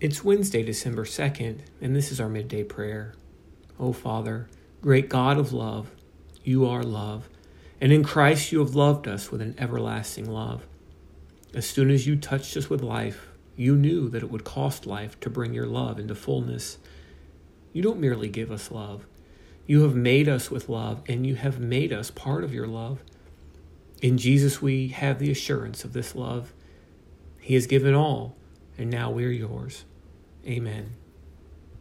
It's Wednesday, December 2nd, and this is our midday prayer. O Father, great God of love, you are love, and in Christ you have loved us with an everlasting love. As soon as you touched us with life, you knew that it would cost life to bring your love into fullness. You don't merely give us love, you have made us with love, and you have made us part of your love. In Jesus, we have the assurance of this love. He has given all, and now we are yours. Amen.